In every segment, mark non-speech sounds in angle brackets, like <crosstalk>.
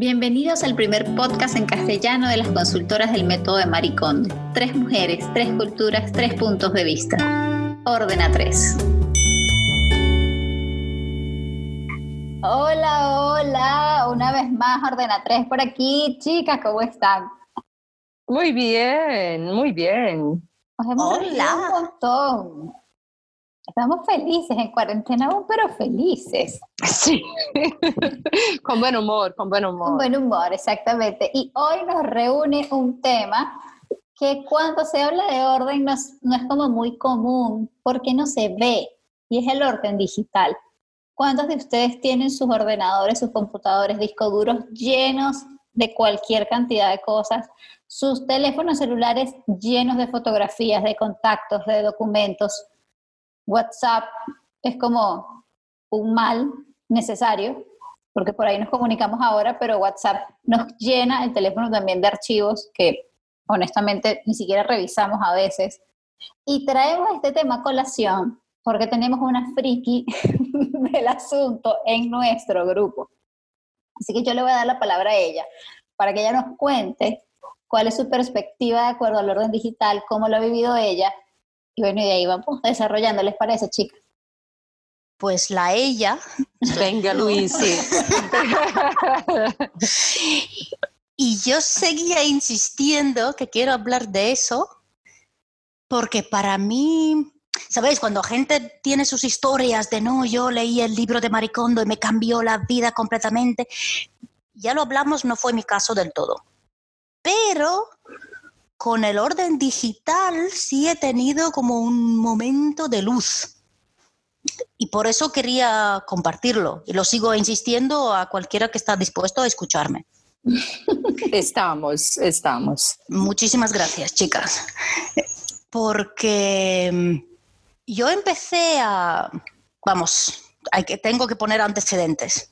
Bienvenidos al primer podcast en castellano de las consultoras del método de Maricondo. Tres mujeres, tres culturas, tres puntos de vista. Ordena tres. Hola, hola, una vez más Ordena tres por aquí. Chicas, ¿cómo están? Muy bien, muy bien. Nos hemos reído un montón. Estamos felices en cuarentena aún, pero felices. Sí, <laughs> con buen humor, con buen humor. Con buen humor, exactamente. Y hoy nos reúne un tema que cuando se habla de orden no es, no es como muy común porque no se ve, y es el orden digital. ¿Cuántos de ustedes tienen sus ordenadores, sus computadores, discos duros llenos de cualquier cantidad de cosas? Sus teléfonos celulares llenos de fotografías, de contactos, de documentos WhatsApp es como un mal necesario, porque por ahí nos comunicamos ahora, pero WhatsApp nos llena el teléfono también de archivos que honestamente ni siquiera revisamos a veces. Y traemos este tema a colación porque tenemos una friki <laughs> del asunto en nuestro grupo. Así que yo le voy a dar la palabra a ella para que ella nos cuente cuál es su perspectiva de acuerdo al orden digital, cómo lo ha vivido ella y bueno, y de ahí vamos <laughs> desarrollando, ¿les parece, chicas? Pues la ella. <laughs> Venga, Luis, sí. <laughs> y yo seguía insistiendo que quiero hablar de eso, porque para mí, ¿sabéis? Cuando gente tiene sus historias de no, yo leí el libro de Maricondo y me cambió la vida completamente, ya lo hablamos, no fue mi caso del todo. Pero con el orden digital sí he tenido como un momento de luz. Y por eso quería compartirlo. Y lo sigo insistiendo a cualquiera que está dispuesto a escucharme. Estamos, estamos. Muchísimas gracias, chicas. Porque mm, yo empecé a, vamos, hay que, tengo que poner antecedentes.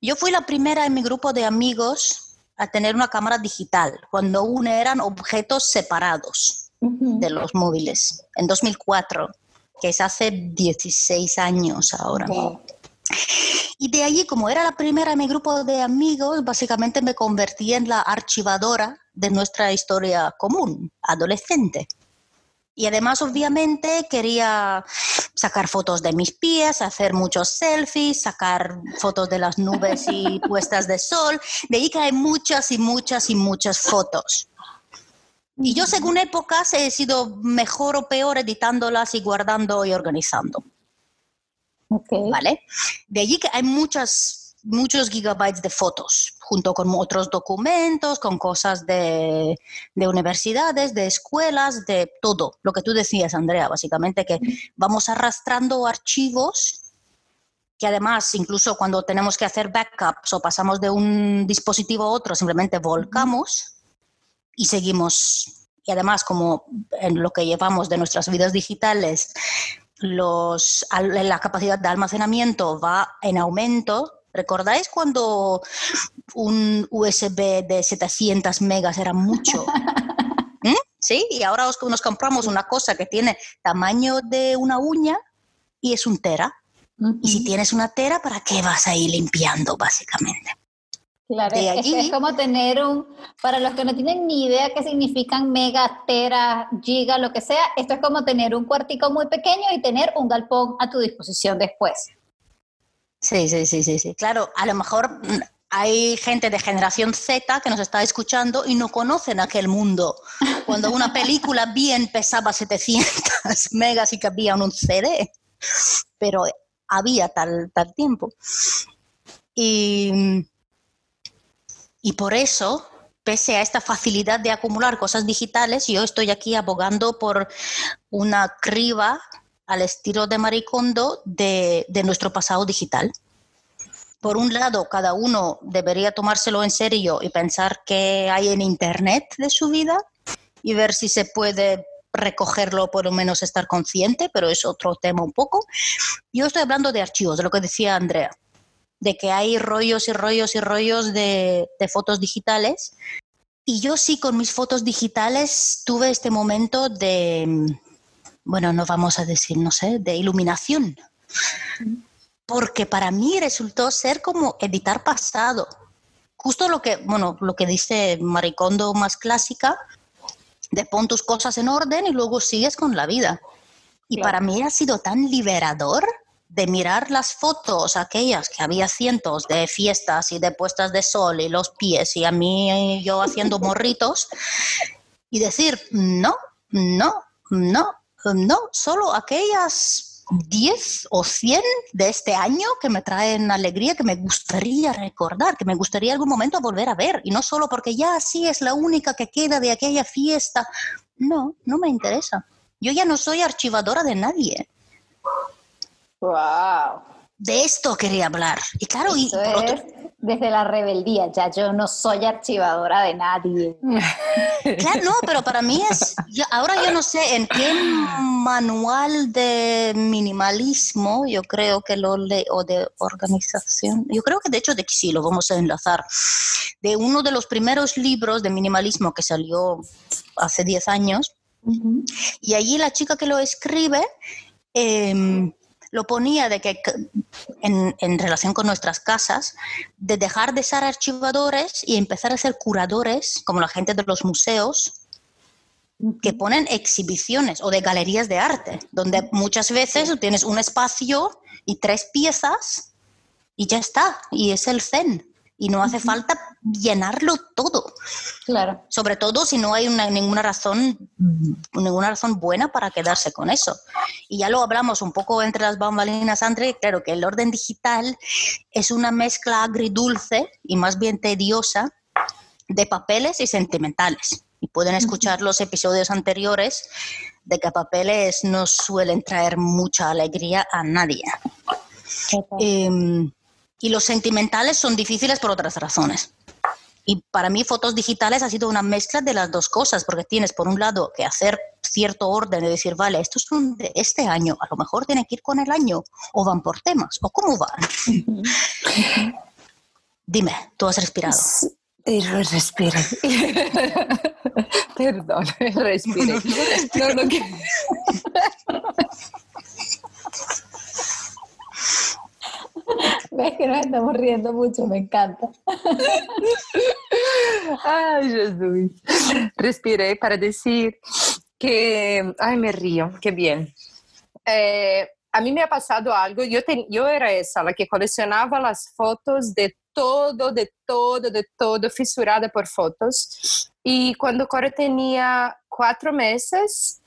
Yo fui la primera en mi grupo de amigos a tener una cámara digital, cuando aún eran objetos separados de los móviles, en 2004, que es hace 16 años ahora. Y de allí, como era la primera en mi grupo de amigos, básicamente me convertí en la archivadora de nuestra historia común, adolescente. Y además, obviamente, quería sacar fotos de mis pies, hacer muchos selfies, sacar fotos de las nubes y <laughs> puestas de sol. De ahí que hay muchas y muchas y muchas fotos. Y yo, según épocas, he sido mejor o peor editándolas y guardando y organizando. ¿Vale? De allí que hay muchas muchos gigabytes de fotos, junto con otros documentos, con cosas de, universidades, de escuelas, de todo. Lo que tú decías, Andrea, básicamente que vamos arrastrando archivos que además, incluso cuando tenemos que hacer backups o pasamos de un dispositivo a otro, simplemente volcamos y seguimos. Y además, como en lo que llevamos de nuestras vidas digitales, los, la capacidad de almacenamiento va en aumento, ¿Recordáis cuando un USB de 700 megas era mucho? <laughs> ¿Mm? ¿Sí? Y ahora nos compramos una cosa que tiene tamaño de una uña y es un tera. Y si tienes una tera, ¿para qué vas a ir limpiando, básicamente? Claro, es, como tener un, para los que no tienen ni idea qué significan mega, tera, giga, lo que sea, esto es como tener un cuartico muy pequeño y tener un galpón a tu disposición después. Sí, sí, sí, sí, sí. Claro, a lo mejor mm, hay gente de generación Z que nos está escuchando y no conocen aquel mundo. Cuando una película bien pesaba 700 <laughs> megas y cabía en un CD, pero había tal, tal tiempo. Y, y por eso, pese a esta facilidad de acumular cosas digitales, yo estoy aquí abogando por una criba al estilo de Maricondo de, de nuestro pasado digital. Por un lado, cada uno debería tomárselo en serio y pensar qué hay en Internet de su vida y ver si se puede recogerlo, por lo menos estar consciente, pero es otro tema un poco. Yo estoy hablando de archivos, de lo que decía Andrea, de que hay rollos y rollos y rollos de, de fotos digitales. Y yo sí con mis fotos digitales tuve este momento de, bueno, no vamos a decir, no sé, de iluminación. Porque para mí resultó ser como editar pasado, justo lo que, bueno, lo que dice Maricondo más clásica, de pon tus cosas en orden y luego sigues con la vida. Y para mí ha sido tan liberador de mirar las fotos, aquellas que había cientos de fiestas y de puestas de sol y los pies y a mí yo haciendo morritos y decir, no, no, no, no, solo aquellas 10 o 100 de este año que me traen alegría, que me gustaría recordar, que me gustaría algún momento volver a ver. Y no solo porque ya sí es la única que queda de aquella fiesta. No, no me interesa. Yo ya no soy archivadora de nadie. Wow. De esto quería hablar. Y claro, y desde la rebeldía, ya yo no soy archivadora de nadie. <laughs> Claro, no, pero para mí es, ahora yo no sé en qué manual de minimalismo, yo creo que lo leo, o de organización, yo creo que de hecho de que sí, lo vamos a enlazar, de uno de los primeros libros de minimalismo que salió hace 10 años, y allí la chica que lo escribe... Eh, lo ponía de que en, relación con nuestras casas, de dejar de ser archivadores y empezar a ser curadores, como la gente de los museos, que ponen exhibiciones o de galerías de arte, donde muchas veces tienes un espacio y tres piezas y ya está, y es el zen y no hace falta llenarlo todo. Claro. Sobre todo si no hay ninguna razón ninguna razón buena para quedarse con eso. Y ya lo hablamos un poco entre las bambalinas, André, claro que el orden digital es una mezcla agridulce y más bien tediosa de papeles y sentimentales. Y pueden escuchar los episodios anteriores de que papeles no suelen traer mucha alegría a nadie. Y los sentimentales son difíciles por otras razones. Y para mí fotos digitales ha sido una mezcla de las dos cosas, porque tienes por un lado que hacer cierto orden y decir, vale, estos son de este año, a lo mejor tiene que ir con el año, o van por temas, o cómo van. Dime, tú has respirado. respira. <laughs> Perdón, respire. <laughs> No, no, que... Ves que nos estamos riendo mucho, me encanta. <laughs> Ay, Jesús. Respiré para decir que, ay, me río, qué bien. Eh, a mí me ha pasado algo, yo, yo era esa, la que coleccionaba las fotos de todo, de todo, de todo, fisurada por fotos. Y cuando Cora tenía cuatro meses,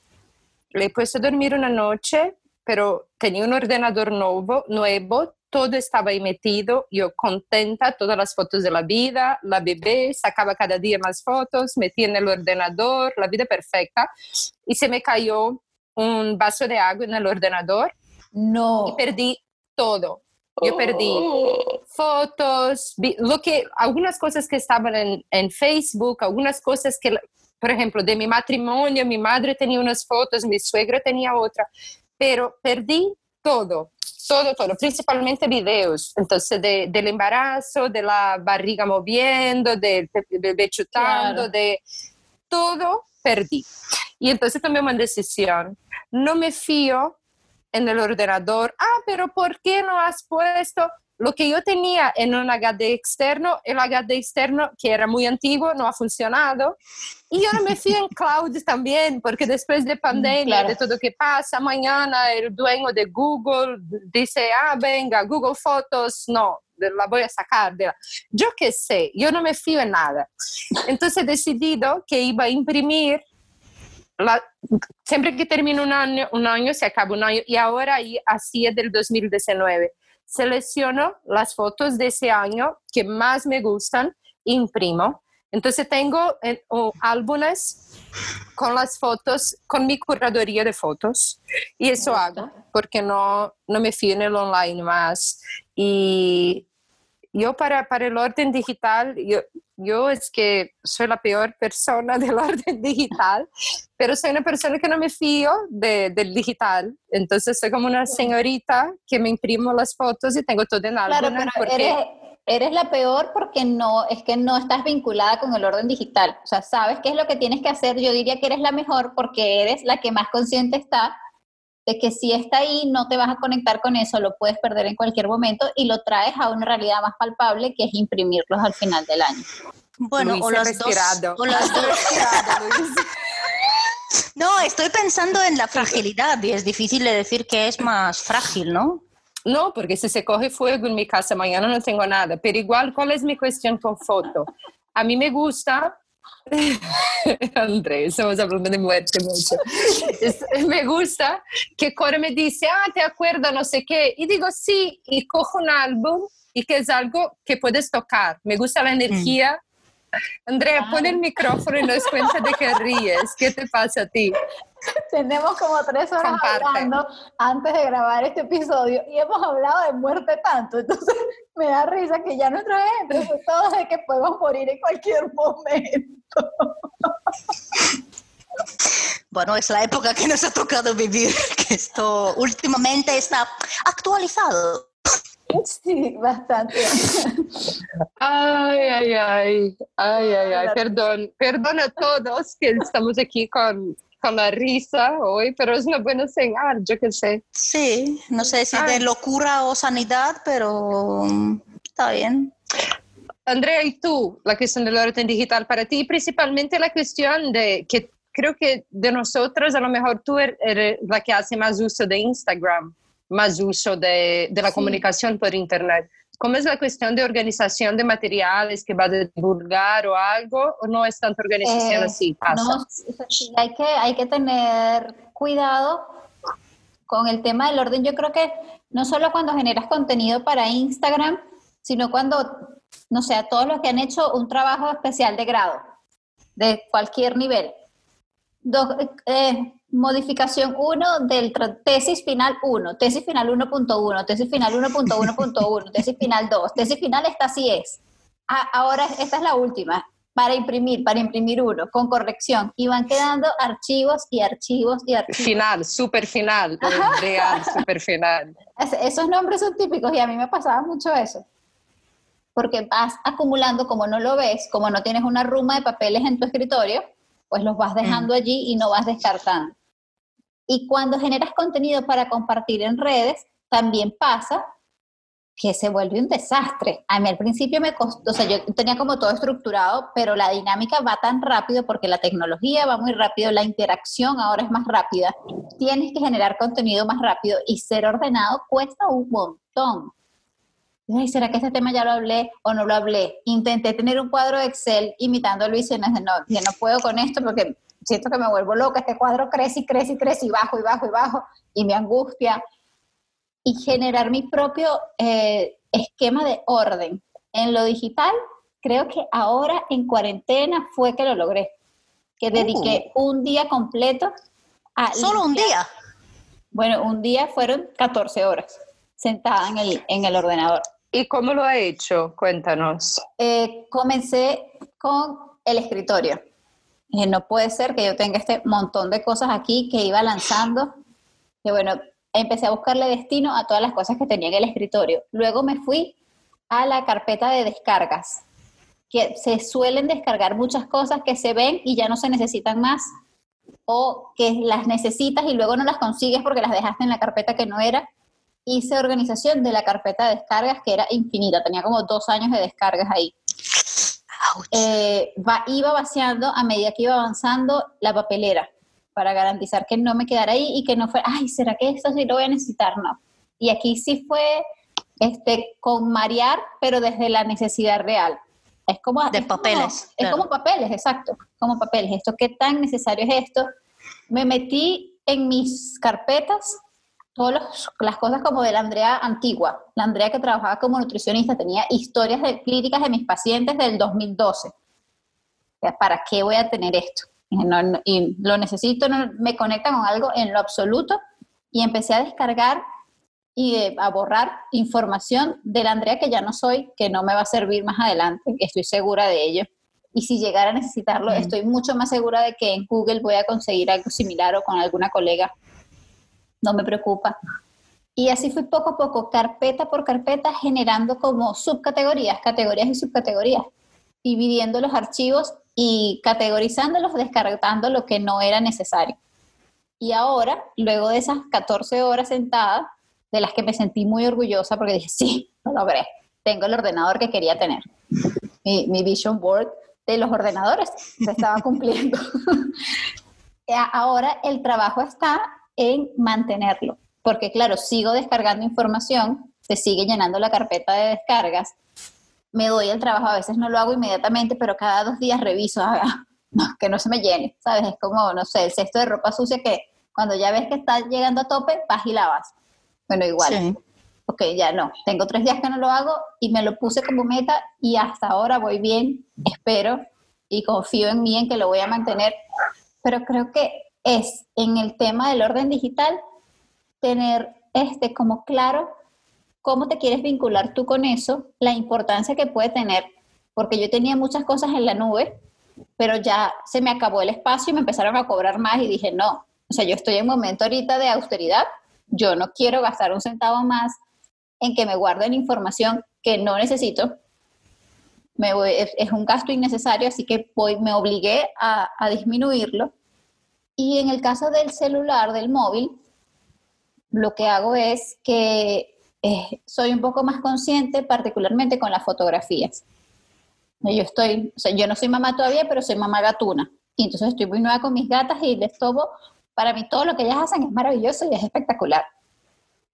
le puesto a dormir una noche, pero tenía un ordenador nuevo, nuevo todo estaba ahí metido, yo contenta, todas las fotos de la vida, la bebé, sacaba cada día más fotos, metía en el ordenador, la vida perfecta, y se me cayó un vaso de agua en el ordenador. No. Y perdí todo. Yo perdí oh. fotos, lo que, algunas cosas que estaban en, en Facebook, algunas cosas que, por ejemplo, de mi matrimonio, mi madre tenía unas fotos, mi suegra tenía otra, pero perdí todo todo, todo, principalmente videos, entonces de, del embarazo, de la barriga moviendo, del bebé chutando, de todo perdí. Y entonces tomé una decisión, no me fío en el ordenador, ah, pero ¿por qué no has puesto lo que yo tenía en un HD externo, el HD externo que era muy antiguo, no ha funcionado. Y yo me fui en <laughs> cloud también, porque después de pandemia, de todo lo que pasa, mañana el dueño de Google dice, ah, venga, Google Fotos, no, la voy a sacar. De la... Yo qué sé, yo no me fío en nada. Entonces he decidido que iba a imprimir la, siempre que termina un año, un año se acaba un año y ahora así es del 2019 selecciono las fotos de ese año que más me gustan, imprimo. Entonces tengo eh, álbumes con las fotos, con mi curaduría de fotos. Y eso hago, porque no, no me fío en el online más. Y yo para, para el orden digital, yo, yo es que soy la peor persona del orden digital, pero soy una persona que no me fío de, del digital. Entonces soy como una señorita que me imprimo las fotos y tengo todo en álbum. Claro, porque... eres, eres la peor porque no, es que no estás vinculada con el orden digital. O sea, sabes qué es lo que tienes que hacer. Yo diría que eres la mejor porque eres la que más consciente está de que si está ahí no te vas a conectar con eso, lo puedes perder en cualquier momento y lo traes a una realidad más palpable que es imprimirlos al final del año. Bueno, Luis, o las dos. o las dos. <laughs> No, estoy pensando en la fragilidad y es difícil de decir que es más frágil, ¿no? No, porque si se coge fuego en mi casa mañana no tengo nada. Pero igual, ¿cuál es mi cuestión con foto? A mí me gusta... <laughs> Andrés, estamos hablando de muerte mucho. Es- me gusta que Core me dice, ah, ¿te acuerdas? No sé qué. Y digo, sí, y cojo un álbum y que es algo que puedes tocar. Me gusta la energía. Andrea, pon el micrófono y nos cuenta de qué ríes. ¿Qué te pasa a ti? Tenemos como tres horas Comparte. hablando antes de grabar este episodio y hemos hablado de muerte tanto, entonces me da risa que ya nuestra gente son todos de que podemos morir en cualquier momento. Bueno, es la época que nos ha tocado vivir, que esto últimamente está actualizado. Sí, bastante. Ay, ay, ay, ay, ay, ay, perdón, perdón a todos que estamos aquí con, con la risa hoy, pero es una buena señal, yo qué sé. Sí, no sé si de Ay. locura o sanidad, pero mm, está bien. Andrea, ¿y tú? La cuestión del orden digital para ti, principalmente la cuestión de que creo que de nosotros a lo mejor tú er- eres la que hace más uso de Instagram, más uso de, de la Sí. comunicación por Internet. ¿Cómo es la cuestión de organización de materiales que va a divulgar o algo? ¿O no es tanta organización Eh, así? Pasa. No, sí, hay que, hay que tener cuidado con el tema del orden. Yo creo que no solo cuando generas contenido para Instagram, sino cuando, no sé, a todos los que han hecho un trabajo especial de grado, de cualquier nivel. Dos- eh, modificación 1 del tesis final 1, tesis final 1.1, tesis final 1.1.1, <laughs> tesis final 2, tesis final esta sí es. Ah, ahora esta es la última, para imprimir, para imprimir uno, con corrección. Y van quedando archivos y archivos y archivos. Final, super final, <laughs> real, super final. Es- esos nombres son típicos y a mí me pasaba mucho eso. Porque vas acumulando, como no lo ves, como no tienes una ruma de papeles en tu escritorio, pues los vas dejando allí y no vas descartando. Y cuando generas contenido para compartir en redes, también pasa que se vuelve un desastre. A mí al principio me costó, o sea, yo tenía como todo estructurado, pero la dinámica va tan rápido porque la tecnología va muy rápido, la interacción ahora es más rápida. Tienes que generar contenido más rápido y ser ordenado cuesta un montón. Ay, ¿será que este tema ya lo hablé o no lo hablé? Intenté tener un cuadro de Excel imitando a Luis y no, yo no puedo con esto porque siento que me vuelvo loca. Este cuadro crece y crece y crece y bajo y bajo y bajo y me angustia y generar mi propio eh, esquema de orden. En lo digital, creo que ahora en cuarentena fue que lo logré, que dediqué un día completo a... Solo un día. Bueno, un día fueron 14 horas sentada en el, en el ordenador. ¿Y cómo lo ha hecho? Cuéntanos. Eh, comencé con el escritorio. Dije, no puede ser que yo tenga este montón de cosas aquí que iba lanzando. Y bueno, empecé a buscarle destino a todas las cosas que tenía en el escritorio. Luego me fui a la carpeta de descargas, que se suelen descargar muchas cosas que se ven y ya no se necesitan más, o que las necesitas y luego no las consigues porque las dejaste en la carpeta que no era. Hice organización de la carpeta de descargas que era infinita, tenía como dos años de descargas ahí eh, va- iba vaciando a medida que iba avanzando la papelera para garantizar que no me quedara ahí y que no fuera, ay, ¿será que esto sí lo voy a necesitar? No. Y aquí sí fue este, con marear, pero desde la necesidad real. Es como... De es como- papeles, es claro. como papeles, exacto, como papeles. Esto, ¿qué tan necesario es esto? Me metí en mis carpetas todas las cosas como de la Andrea antigua. La Andrea que trabajaba como nutricionista tenía historias de, clínicas de mis pacientes del 2012. O sea, ¿Para qué voy a tener esto? No- no- y lo necesito, no me conecta con algo en lo absoluto. Y empecé a descargar y eh, a borrar información de la Andrea que ya no soy, que no me va a servir más adelante, estoy segura de ello. Y si llegara a necesitarlo, Mm. estoy mucho más segura de que en Google voy a conseguir algo similar o con alguna colega no me preocupa. Y así fui poco a poco, carpeta por carpeta, generando como subcategorías, categorías y subcategorías, dividiendo los archivos y categorizándolos, descartando lo que no era necesario. Y ahora, luego de esas 14 horas sentada, de las que me sentí muy orgullosa porque dije, sí, lo logré, tengo el ordenador que quería tener. Mi, mi vision board de los ordenadores se estaba cumpliendo. <laughs> ahora el trabajo está en mantenerlo, porque claro, sigo descargando información, se sigue llenando la carpeta de descargas, me doy el trabajo, a veces no lo hago inmediatamente, pero cada dos días reviso, ah, <laughs> que no se me llene, ¿sabes? Es como, no sé, el cesto de ropa sucia que cuando ya ves que está llegando a tope, vas y lavas. Bueno, igual. Sí. Ok, ya no. Tengo tres días que no lo hago y me lo puse como meta y hasta ahora voy bien, espero y confío en mí en que lo voy a mantener. Pero creo que es en el tema del orden digital tener este como claro cómo te quieres vincular tú con eso, la importancia que puede tener, porque yo tenía muchas cosas en la nube, pero ya se me acabó el espacio y me empezaron a cobrar más y dije, no, o sea, yo estoy en un momento ahorita de austeridad, yo no quiero gastar un centavo más en que me guarden información que no necesito. Me es, un gasto innecesario, así que voy, me obligué a disminuirlo. Y en el caso del celular, del móvil, lo que hago es que eh, soy un poco más consciente, particularmente con las fotografías. Yo estoy, o sea, yo no soy mamá todavía, pero soy mamá gatuna. Y entonces estoy muy nueva con mis gatas y les tomo, para mí todo lo que ellas hacen es maravilloso y es espectacular.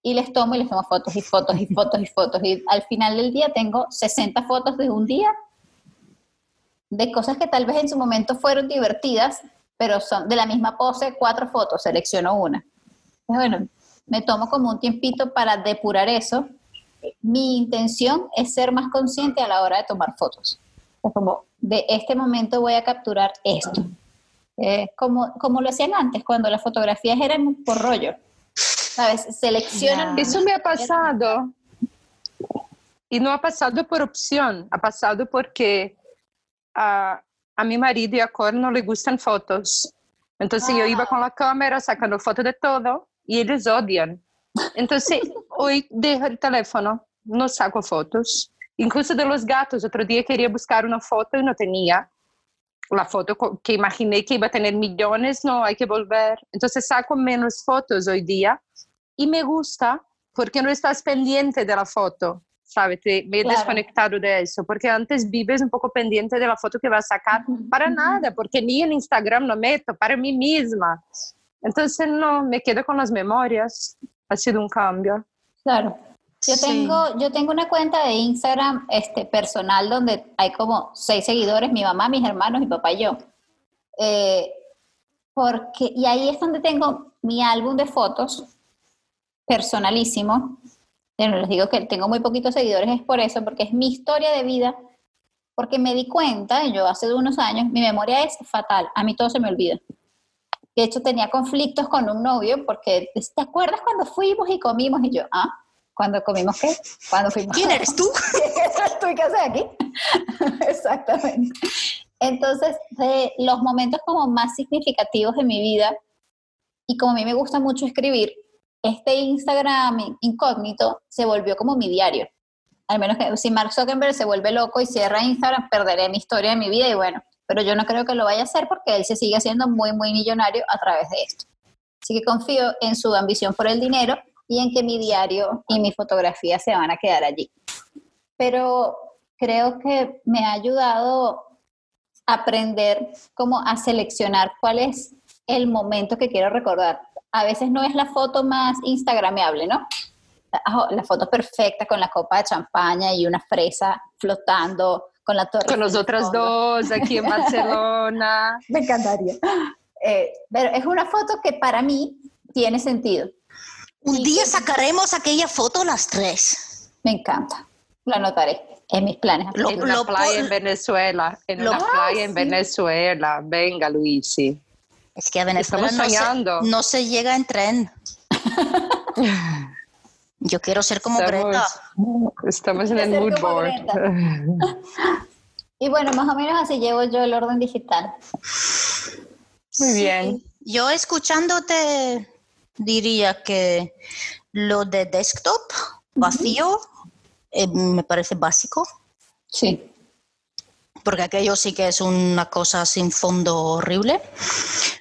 Y les tomo y les tomo fotos y fotos y fotos y fotos. Y al final del día tengo 60 fotos de un día de cosas que tal vez en su momento fueron divertidas, pero son de la misma pose, cuatro fotos, selecciono una. Bueno, me tomo como un tiempito para depurar eso. Mi intención es ser más consciente a la hora de tomar fotos. Es como, de este momento voy a capturar esto. como, como lo hacían antes, cuando las fotografías eran por rollo. ¿Sabes? Seleccionan. Eso me ha pasado. Y no ha pasado por opción, ha pasado porque a, a mi marido y a Cor no le gustan fotos. Entonces yo iba ah. con la cámara sacando fotos de todo y ellos odian. Entonces, <laughs> hoy dejo el teléfono, no saco fotos. Incluso de los gatos, otro día quería buscar una foto y no tenía. La foto que imaginé que iba a tener millones, no, hay que volver. Entonces saco menos fotos hoy día y me gusta porque no estás pendiente de la foto, ¿sabes? me he desconectado de eso, porque antes vives un poco pendiente de la foto que vas a sacar para nada, porque ni en Instagram lo meto, para mí misma. Entonces no, me quedo con las memorias. Ha sido un cambio. Claro. Yo tengo, yo tengo una cuenta de Instagram este, personal donde hay como seis seguidores, mi mamá, mis hermanos, mi papá y yo. Eh, porque, y ahí es donde tengo mi álbum de fotos personalísimo. Bueno, les digo que tengo muy poquitos seguidores, es por eso, porque es mi historia de vida. Porque me di cuenta, yo hace unos años, mi memoria es fatal, a mí todo se me olvida. De hecho, tenía conflictos con un novio porque, ¿te acuerdas cuando fuimos y comimos? Y yo, ah, ¿cuándo comimos qué? ¿Cuándo fuimos? ¿Quién eres tú? ¿Quién <laughs> eres tú y qué haces aquí? <laughs> Exactamente. Entonces, de los momentos como más significativos de mi vida, y como a mí me gusta mucho escribir, este Instagram incógnito se volvió como mi diario. Al menos que si Mark Zuckerberg se vuelve loco y cierra Instagram, perderé mi historia de mi vida y bueno, pero yo no creo que lo vaya a hacer porque él se sigue haciendo muy, muy millonario a través de esto. Así que confío en su ambición por el dinero y en que mi diario y mi fotografía se van a quedar allí. Pero creo que me ha ayudado a aprender cómo a seleccionar cuál es el momento que quiero recordar. A veces no es la foto más instagrameable, ¿no? La foto perfecta con la copa de champaña y una fresa flotando con la torre. Con los otros dos aquí en Barcelona. <laughs> Me encantaría. Eh, pero es una foto que para mí tiene sentido. Un día sacaremos aquella foto las tres. Me encanta. Lo anotaré en mis planes. en una playa en Venezuela. En una playa en Venezuela. Venga, Luisi. Es que a Venezuela no se, no se, llega en tren. <laughs> Yo quiero ser como Greta. Estamos en el mood board. <laughs> y bueno, más o menos así llevo yo el orden digital. Muy bien. Yo escuchándote diría que lo de desktop vacío eh, me parece básico. Sí. Porque aquello sí que es una cosa sin fondo horrible.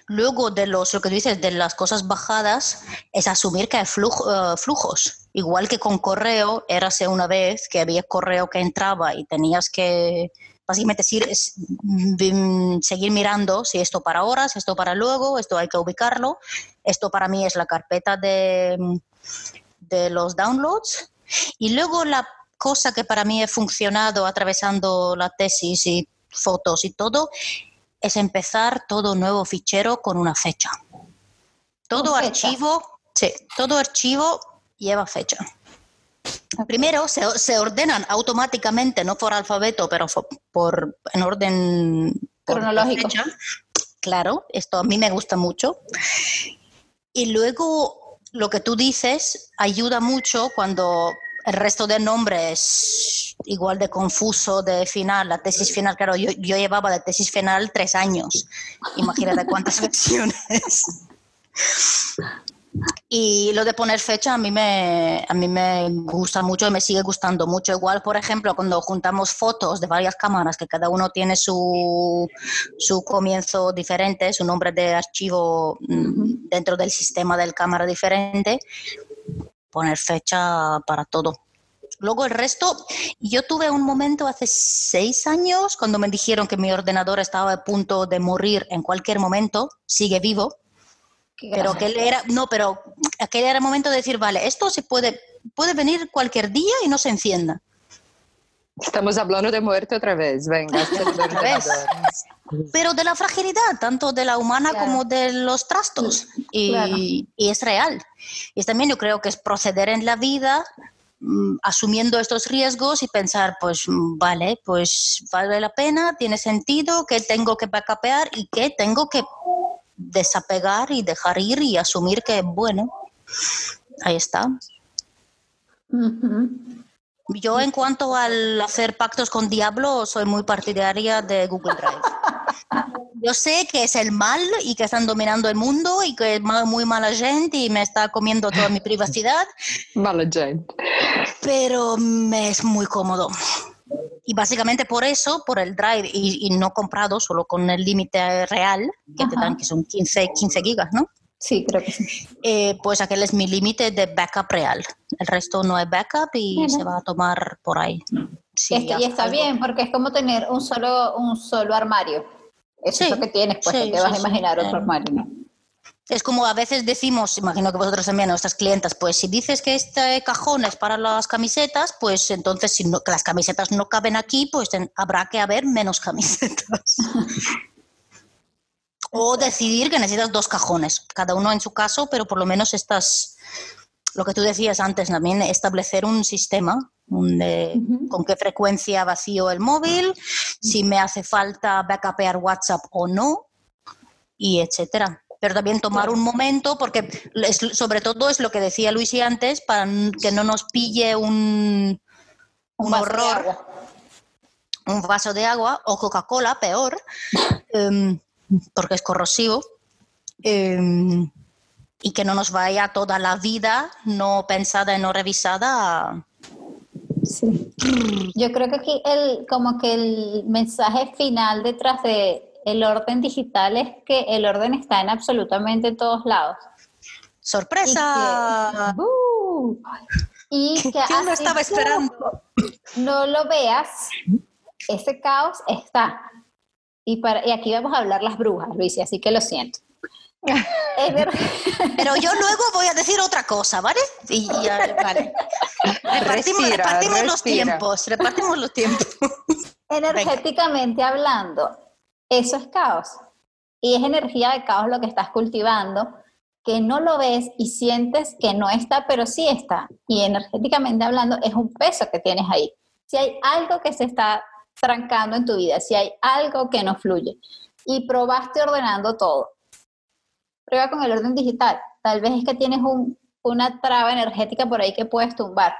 Luego de los, lo que dices, de las cosas bajadas, es asumir que hay eh, flujos. Igual que con correo, érase una vez que había correo que entraba y tenías que básicamente mm, seguir mirando si esto para ahora, si esto para luego, esto hay que ubicarlo. Esto para mí es la carpeta de, de los downloads. Y luego la cosa que para mí ha funcionado atravesando la tesis y fotos y todo es empezar todo nuevo fichero con una fecha. Todo archivo, sí, todo archivo lleva fecha. Primero se, ordenan automáticamente, no por alfabeto, pero por, en orden cronológico. Claro, esto a mí me gusta mucho. Y luego lo que tú dices ayuda mucho cuando el resto de nombres igual de confuso de final, la tesis final, claro, yo, yo llevaba de tesis final tres años. Imagínate cuántas <laughs> versiones. Y lo de poner fecha a mí me, a mí me gusta mucho y me sigue gustando mucho. Igual, por ejemplo, cuando juntamos fotos de varias cámaras, que cada uno tiene su, su comienzo diferente, su nombre de archivo mm, dentro del sistema del cámara diferente, poner fecha para todo. Luego el resto, yo tuve un momento hace seis años cuando me dijeron que mi ordenador estaba a punto de morir en cualquier momento, sigue vivo, pero aquel era, no, pero aquel era el momento de decir, vale, esto se puede, puede venir cualquier día y no se encienda. Estamos hablando de muerte otra vez, venga. <laughs> otra vez. Pero de la fragilidad, tanto de la humana como de los trastos. Y, y, es real. Y también yo creo que es proceder en la vida mm, asumiendo estos riesgos y pensar, pues mm, vale, pues vale la pena, tiene sentido, que tengo que backupear y que tengo que desapegar y dejar ir y asumir que, bueno, ahí está. Yo en cuanto al hacer pactos con diablo, soy muy partidaria de Google Drive. <laughs> Yo sé que es el mal y que están dominando el mundo y que es muy mala gente y me está comiendo toda mi privacidad. <laughs> Mala gente. Pero me es muy cómodo. Y básicamente por eso, por el drive y, no comprado, solo con el límite real, que te dan que son 15, 15 gigas, ¿no? Sí, creo que sí. Eh, pues aquel es mi límite de backup real. El resto no es backup y se va a tomar por ahí. Sí, y está bien, porque es como tener un solo, un solo armario. Eso es lo que tienes, pues te vas a imaginar otro armario. ¿no? Es como a veces decimos, imagino que vosotros también, a nuestras clientas, pues si dices que este cajón es para las camisetas, pues entonces si no, que las camisetas no caben aquí, pues habrá que haber menos <laughs> camisetas. O decidir que necesitas dos cajones, cada uno en su caso, pero por lo menos estás, lo que tú decías antes también, establecer un sistema con qué frecuencia vacío el móvil, si me hace falta backupear WhatsApp o no, y etcétera. Pero también tomar un momento, porque sobre todo es lo que decía Luisi antes, para que no nos pille un, un, horror, un vaso de agua o Coca-Cola, peor, em, porque es corrosivo, em, y que no nos vaya toda la vida no pensada y no revisada. Sí. Yo creo que aquí el, como que el mensaje final detrás de el orden digital es que el orden está en absolutamente todos lados. ¡Sorpresa! Y que, uh, no estaba esperando. No lo veas, ese caos está. Y, para, y aquí vamos a hablar las brujas, Luis, así que lo siento. <laughs> Pero yo luego voy a decir otra cosa, ¿vale? Y <laughs> vale. Repartimos, los tiempos, repartimos los tiempos. Energéticamente hablando, eso es caos. Y es energía de caos lo que estás cultivando, que no lo ves y sientes que no está, pero sí está. Y energéticamente hablando, es un peso que tienes ahí. Si hay algo que se está trancando en tu vida, si hay algo que no fluye y probaste ordenando todo, prueba con el orden digital. Tal vez es que tienes una traba energética por ahí que puedes tumbar.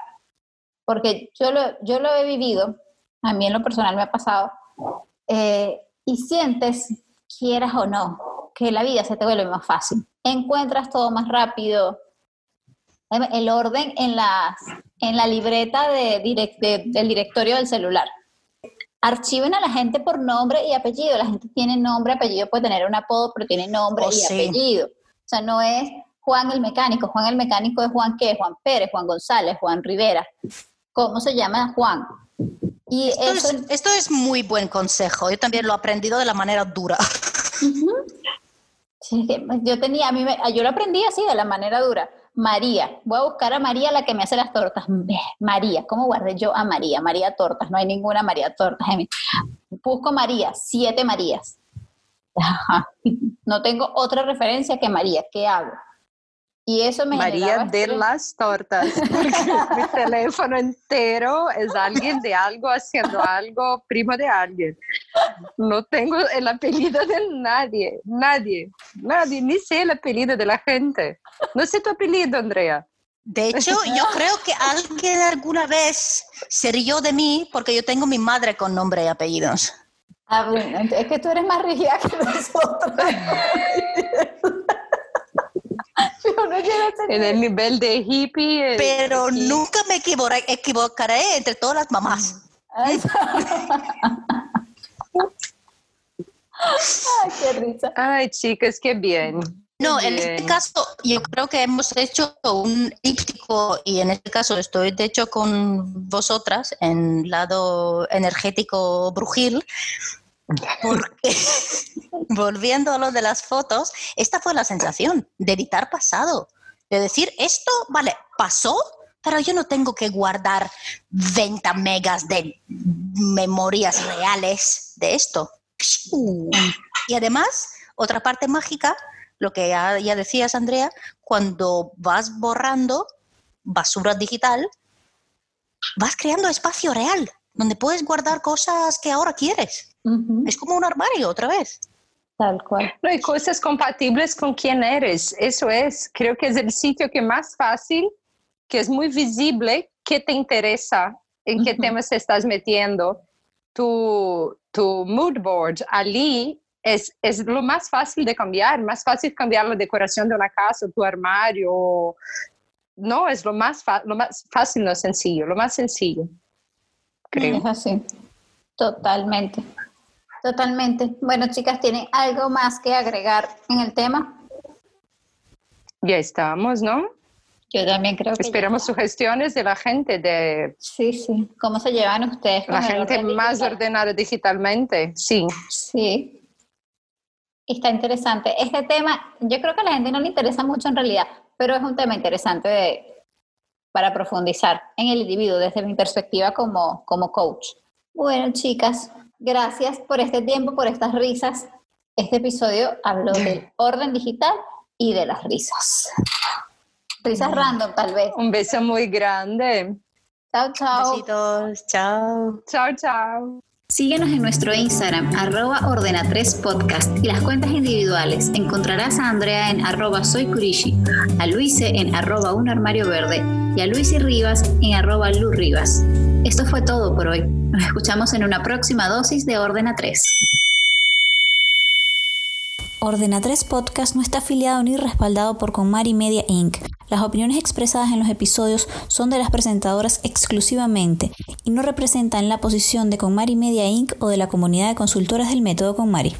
Porque yo lo, yo lo he vivido, a mí en lo personal me ha pasado. Eh, y sientes, quieras o no, que la vida se te vuelve más fácil. Encuentras todo más rápido. El orden en, las, en la libreta de del directorio del celular. Archiven a la gente por nombre y apellido. La gente tiene nombre, apellido, puede tener un apodo, pero tiene nombre Oh, y sí. apellido. O sea, no es Juan el mecánico. Juan el mecánico es Juan qué? Juan Pérez, Juan González, Juan Rivera. ¿Cómo se llama Juan? Y Esto, eso, es, esto es muy buen consejo. Yo también lo he aprendido de la manera dura. Sí, es que yo tenía, a mí me- yo lo aprendí así, de la manera dura. María, voy a buscar a María, la que me hace las tortas. María, ¿cómo guardé yo a María? María Tortas, no hay ninguna María Tortas. Busco María, siete Marías. <laughs> No tengo otra referencia que María, ¿qué hago? Y eso me María generaba de estrés. las tortas, <laughs> porque mi teléfono entero es alguien de algo haciendo algo, primo de alguien. No tengo el apellido de nadie, nadie, nadie, ni sé el apellido de la gente. No sé tu apellido, Andrea. De hecho, yo <laughs> creo que alguien alguna vez se rió de mí porque yo tengo mi madre con nombre y apellidos. Ah, bueno, es que tú eres más rígida que nosotros. <laughs> <laughs> Ser En el nivel de hippie. eh, Pero nunca me equivocaré, equivocaré entre todas las mamás. Ay, <laughs> Ay, qué risa. Ay, chicas, qué bien. No, en este caso yo creo que hemos hecho un díptico y en este caso estoy de hecho con vosotras en lado energético brujil, porque <laughs> volviendo a lo de las fotos, esta fue la sensación de editar pasado, de decir esto, vale, pasó, pero yo no tengo que guardar 20 megas de memorias reales de esto. Y además, otra parte mágica, lo que ya, decías, Andrea, cuando vas borrando basura digital, vas creando espacio real, donde puedes guardar cosas que ahora quieres. Es como un armario otra vez. Tal cual. No hay cosas compatibles con quién eres. Eso es, creo que es el sitio que más fácil, que es muy visible, que te interesa, en qué temas te estás metiendo. Tu, tu mood board allí es, es lo más fácil de cambiar, más fácil cambiar la decoración de una casa, tu armario. No, es lo más, lo más fácil, no sencillo, lo más sencillo. Creo. Es así. Totalmente. Totalmente. Bueno, chicas, ¿tienen algo más que agregar en el tema? Ya estamos, ¿no? Yo también creo que. ya Esperamos está. sugestiones de la gente, de Sí, sí. ¿Cómo se llevan ustedes? con la gente orden más ordenada digitalmente. Sí, Sí. Está interesante. Este tema, yo creo que a la gente no le interesa mucho en realidad, pero es un tema interesante de- para profundizar en el individuo desde mi perspectiva como, como coach. Bueno, chicas, gracias por este tiempo, por estas risas. Este episodio habló del orden digital y de las risas. Risas random, tal vez. un beso muy grande. Chao, chao. Besitos, chao. Chao, chao. Síguenos en nuestro Instagram, arroba ordena3podcast y las cuentas individuales. Encontrarás a Andrea en arroba soycurishi, a Luise en arroba un armario verde y a Luisi Rivas en arroba. Esto fue todo por hoy. Nos escuchamos en una próxima dosis de Ordena 3. Ordena 3 Podcast no está afiliado ni respaldado por Conmari Media Inc. Las opiniones expresadas en los episodios son de las presentadoras exclusivamente y no representan la posición de Conmari Media Inc. o de la comunidad de consultoras del método Conmari.